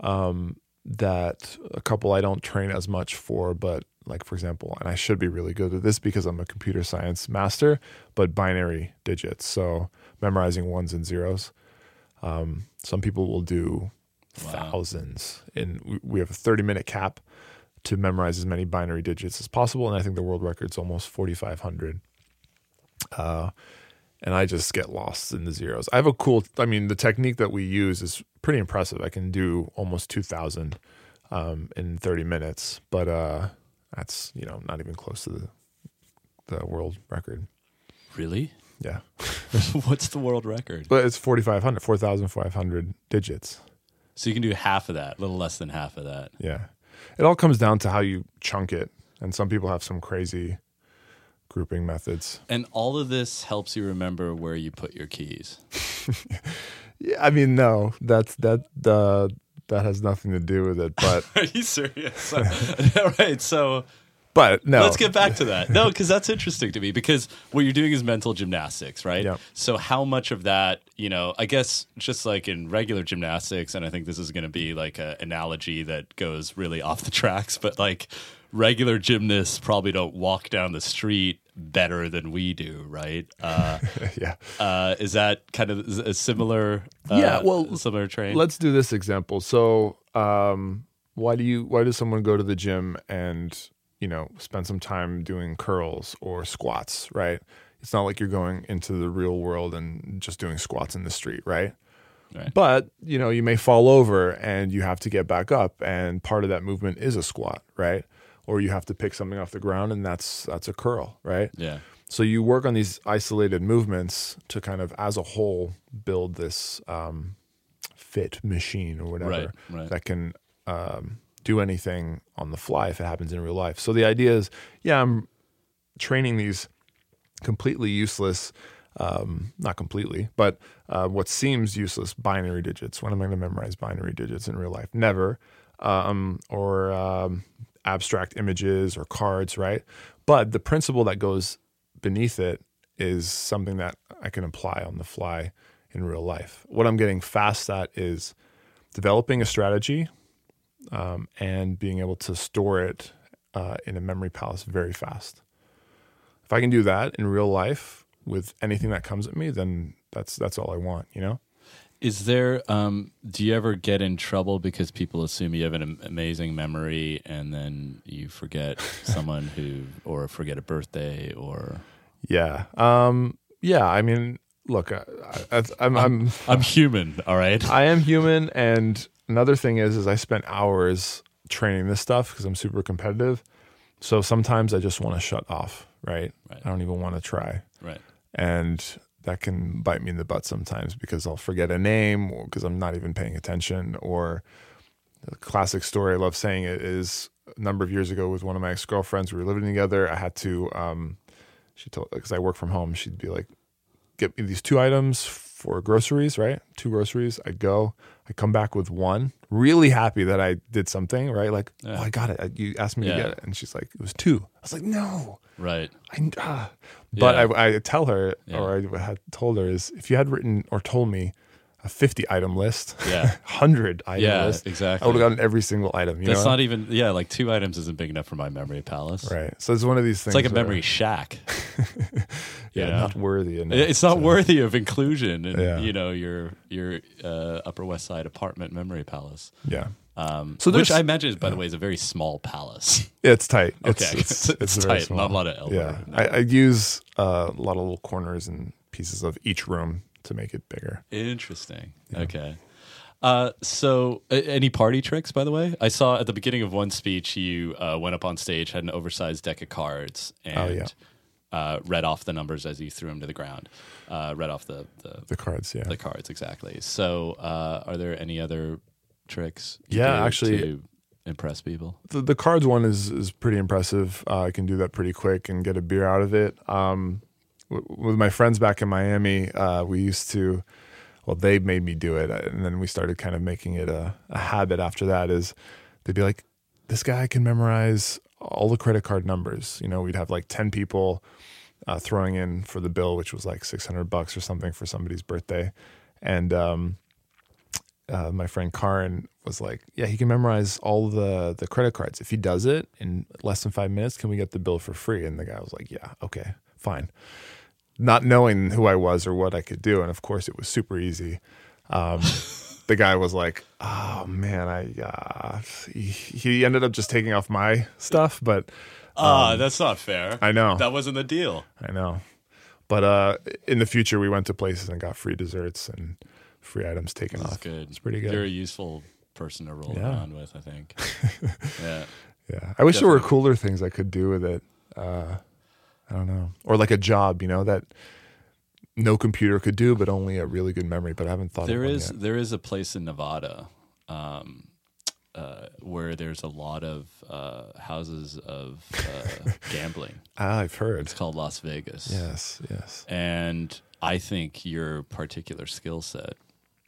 um, that a couple I don't train as much for, but like for example, and I should be really good at this because I'm a computer science master, but binary digits, so memorizing ones and zeros. Um, some people will do Wow. thousands, and we- we have a 30 minute cap to memorize as many binary digits as possible. And I think the world record's almost 4,500. Uh, and I just get lost in the zeros. I have a cool, I mean, the technique that we use is pretty impressive. I can do almost 2,000 um, in 30 minutes, but uh, that's, you know, not even close to the, the world record. Really? Yeah. <laughs> <laughs> What's the world record? But it's 4,500, 4,500 digits. So you can do half of that, a little less than half of that. Yeah. It all comes down to how you chunk it. And some people have some crazy grouping methods. And all of this helps you remember where you put your keys. <laughs> Yeah, I mean, no, that's that uh, that has nothing to do with it. But <laughs> Are you serious? <laughs> all right. So but no, let's get back to that. No, because that's interesting to me because what you're doing is mental gymnastics, right? Yeah. So how much of that, you know, I guess just like in regular gymnastics, and I think this is going to be like an analogy that goes really off the tracks, but like regular gymnasts probably don't walk down the street better than we do, right? Uh, <laughs> yeah. uh, is that kind of a similar? Uh, Yeah, well, similar train. Let's do this example. So, um, why do you why does someone go to the gym and you know spend some time doing curls or squats? Right. It's not like you're going into the real world and just doing squats in the street, right? Right. But you know, you may fall over and you have to get back up, and part of that movement is a squat, right? Or you have to pick something off the ground, and that's that's a curl, right? Yeah. So you work on these isolated movements to kind of, as a whole, build this um, fit machine or whatever Right, right. that can um, do anything on the fly if it happens in real life. So the idea is, yeah, I'm training these completely useless, um, not completely, but uh, what seems useless binary digits. When am I going to memorize binary digits in real life? Never. Um, or um, abstract images or cards, right? But the principle that goes beneath it is something that I can apply on the fly in real life. What I'm getting fast at is developing a strategy um, and being able to store it uh, in a memory palace very fast. if I can do that in real life with anything that comes at me, then that's that's all I want. You know. Is there? Um, do you ever get in trouble because people assume you have an amazing memory and then you forget <laughs> someone who, or forget a birthday, or Yeah. Um. Yeah. I mean, look, I, I, I'm, I'm I'm human. All right. <laughs> I am human, and another thing is, is I spent hours training this stuff because I'm super competitive. So sometimes I just want to shut off. Right. Right. I don't even want to try, Right. and that can bite me in the butt sometimes because I'll forget a name or because I'm not even paying attention. Or the classic story I love saying it is a number of years ago with one of my ex girlfriends. We were living together. I had to. Um, she told because I work from home. She'd be like, "Get me these two items for groceries, right? Two groceries." I go. I come back with one. Really happy that I did something, right? Like, Yeah. oh, I got it. You asked me Yeah. to get it, and she's like, "It was two. I was like, "No." Right. I, ah. But. I, I tell her, or I had told her, is if you had written or told me a 50 item list, Yeah. <laughs> 100 item Yeah. list, I would have gotten every single item. You That's know? not even. Yeah. Like two items isn't big enough for my memory palace. right. So it's one of these things. It's like a memory shack. <laughs> yeah, know? not worthy. Enough It's not worthy of inclusion in Yeah. you know your your uh, Upper West Side apartment memory palace. Yeah. Um, So which I imagine, by the way, is a very small palace. <laughs> It's tight. Okay. It's, it's, <laughs> It's very tight, small. not a lot of elbow Yeah. I, I use uh, a lot of little corners and pieces of each room to make it bigger. Interesting. Okay. Uh, so, any party tricks, by the way? I saw at the beginning of one speech you uh, went up on stage, had an oversized deck of cards, and Oh, yeah. uh, read off the numbers as you threw them to the ground. Uh, read off the, the, The cards, yeah. the cards exactly. So, uh, are there any other tricks? Yeah, actually- to impress people. the, the cards one is is pretty impressive. Uh, I can do that pretty quick and get a beer out of it. Um, w- with my friends back in Miami, uh, we used to. Well, they made me do it, and then we started kind of making it a, a habit. After that, is they'd be like, "This guy can memorize all the credit card numbers." You know, we'd have like ten people uh, throwing in for the bill, which was like six hundred bucks or something for somebody's birthday, and um, uh, my friend Karin was like, "Yeah, he can memorize all the the credit cards. If he does it in less than five minutes, can we get the bill for free?" And the guy was like, "Yeah, okay, fine." Not knowing who I was or what I could do, and of course, it was super easy. Um, <laughs> the guy was like, "Oh man, I." Uh, he, he ended up just taking off my stuff, but Ah, that's not fair. Um, I know, that wasn't the deal. I know. But uh, in the future, we went to places and got free desserts and free items taken That's off. good. It's pretty good. You're a useful person to roll Yeah. around with, I think. <laughs> yeah. Yeah, I wish there were cooler things I could do with it. Uh, I don't know, or like a job, you know, that no computer could do, but only a really good memory. But I haven't thought There of one is yet. there is a place in Nevada um, uh, where there's a lot of uh, houses of uh, <laughs> gambling. Ah, I've heard. It's called Las Vegas. Yes, yes. And I think your particular skill set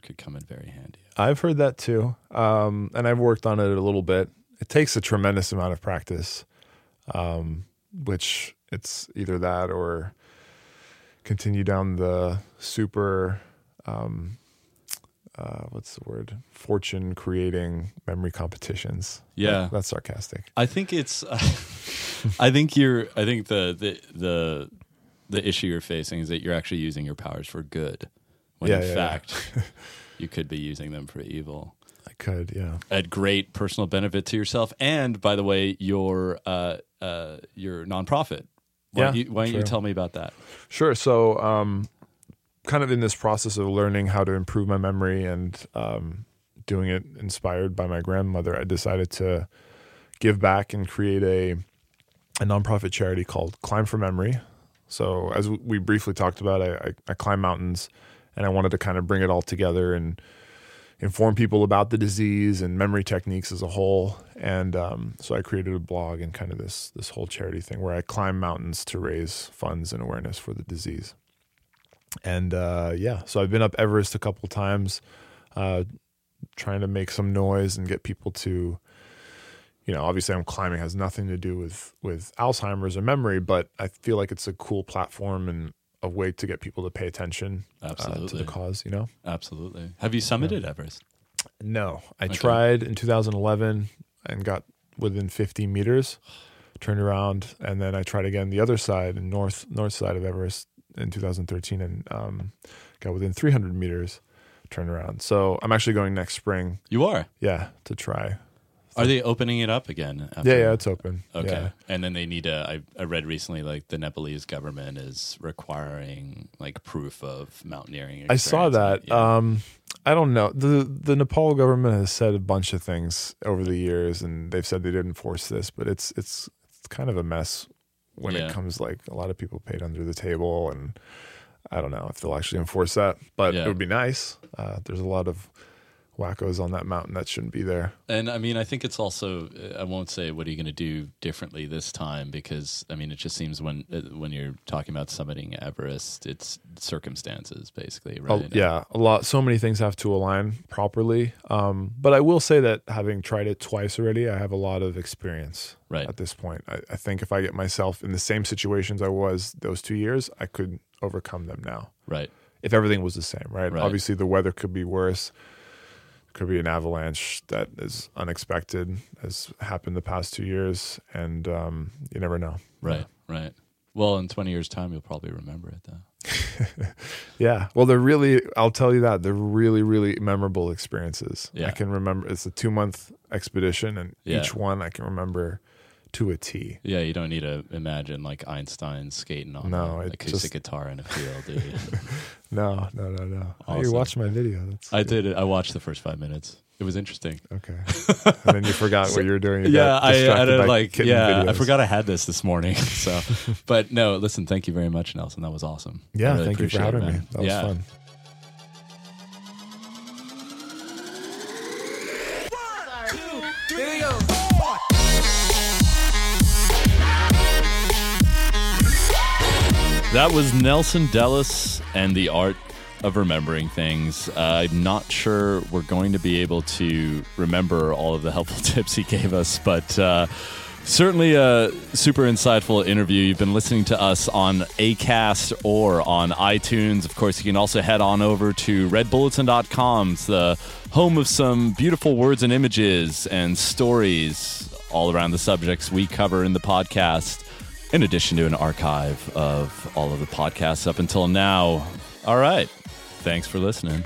could come in very handy. I've heard that too, um, and I've worked on it a little bit. It takes a tremendous amount of practice, um, which it's either that or continue down the super. Um, uh, what's the word? Fortune creating memory competitions. Yeah. That- that's sarcastic. I think it's. <laughs> I think you're. I think the the the the issue you're facing is that you're actually using your powers for good, when Yeah, in yeah, yeah. fact <laughs> you could be using them for evil. I could, yeah. At great personal benefit to yourself, and by the way, your uh, uh, your nonprofit. Why, don't Yeah, you, why don't you tell me about that? Sure. So, um, kind of in this process of learning how to improve my memory and um, doing it inspired by my grandmother, I decided to give back and create a a nonprofit charity called Climb for Memory. So, as we briefly talked about, I, I, I climb mountains, and I wanted to kind of bring it all together and inform people about the disease and memory techniques as a whole. And um, so I created a blog and kind of this this whole charity thing where I climb mountains to raise funds and awareness for the disease. And uh, yeah, so I've been up Everest a couple times, uh, trying to make some noise and get people to, you know, obviously I'm climbing has nothing to do with with Alzheimer's or memory, but I feel like it's a cool platform and a way to get people to pay attention uh, to the cause. You know. Absolutely. Have you summited Everest? No, I Okay. tried in 2011 and got within 50 meters. turned around, and then I tried again the other side, and north north side of Everest in 2013, and um, got within 300 meters, turned around. So I'm actually going next spring. You are. Yeah, to try. Are they opening it up again? After? Yeah, yeah, it's open. Okay. Yeah. And then they need to. I, I read recently, like the Nepalese government is requiring like proof of mountaineering. I saw experience. that. Yeah. Um, I don't know. the The Nepal government has said a bunch of things over the years, and they've said they didn't enforce this, but it's it's it's kind of a mess when Yeah. it comes like a lot of people paid under the table, and I don't know if they'll actually enforce that, but Yeah. it would be nice. Uh, there's a lot of wackos on that mountain that shouldn't be there. And I mean, I think it's also. I won't say what are you going to do differently this time because I mean, it just seems when uh, when you're talking about summiting Everest, it's circumstances basically, Oh, right? yeah, a lot. So many things have to align properly. Um, but I will say that having tried it twice already, I have a lot of experience Right. at this point. I, I think if I get myself in the same situations I was those two years, I could overcome them now. Right. If everything was the same, right? Right. Obviously, the weather could be worse. Could be an avalanche that is unexpected, has happened the past two years, and um, you never know. Right. Right. Well, in 20 years' time, you'll probably remember it though. <laughs> Yeah. Well, they're really, I'll tell you that, they're really, really memorable experiences. Yeah. I can remember, it's a two month expedition, and Yeah. each one I can remember to a T. Yeah, you don't need to imagine like Einstein skating on No, an acoustic just- guitar in a field, do you? <laughs> No, no, no, no. Oh, you Awesome. watched my video. That's I did it. I watched the first five minutes. It was interesting. Okay. <laughs> and then you forgot what you were doing. You yeah, I like yeah, I forgot I had this this morning. <laughs> So, but no, listen, thank you very much, Nelson. That was awesome. Yeah, really thank you for appreciate it, having me. That was yeah. fun. That was Nelson Dellis and the art of remembering things. Uh, I'm not sure we're going to be able to remember all of the helpful <laughs> tips he gave us, but uh, certainly a super insightful interview. You've been listening to us on ACAST or on iTunes. Of course, you can also head on over to redbulletin.com, It's the home of some beautiful words and images and stories all around the subjects we cover in the podcast in addition to an archive of all of the podcasts up until now. All right. Thanks for listening.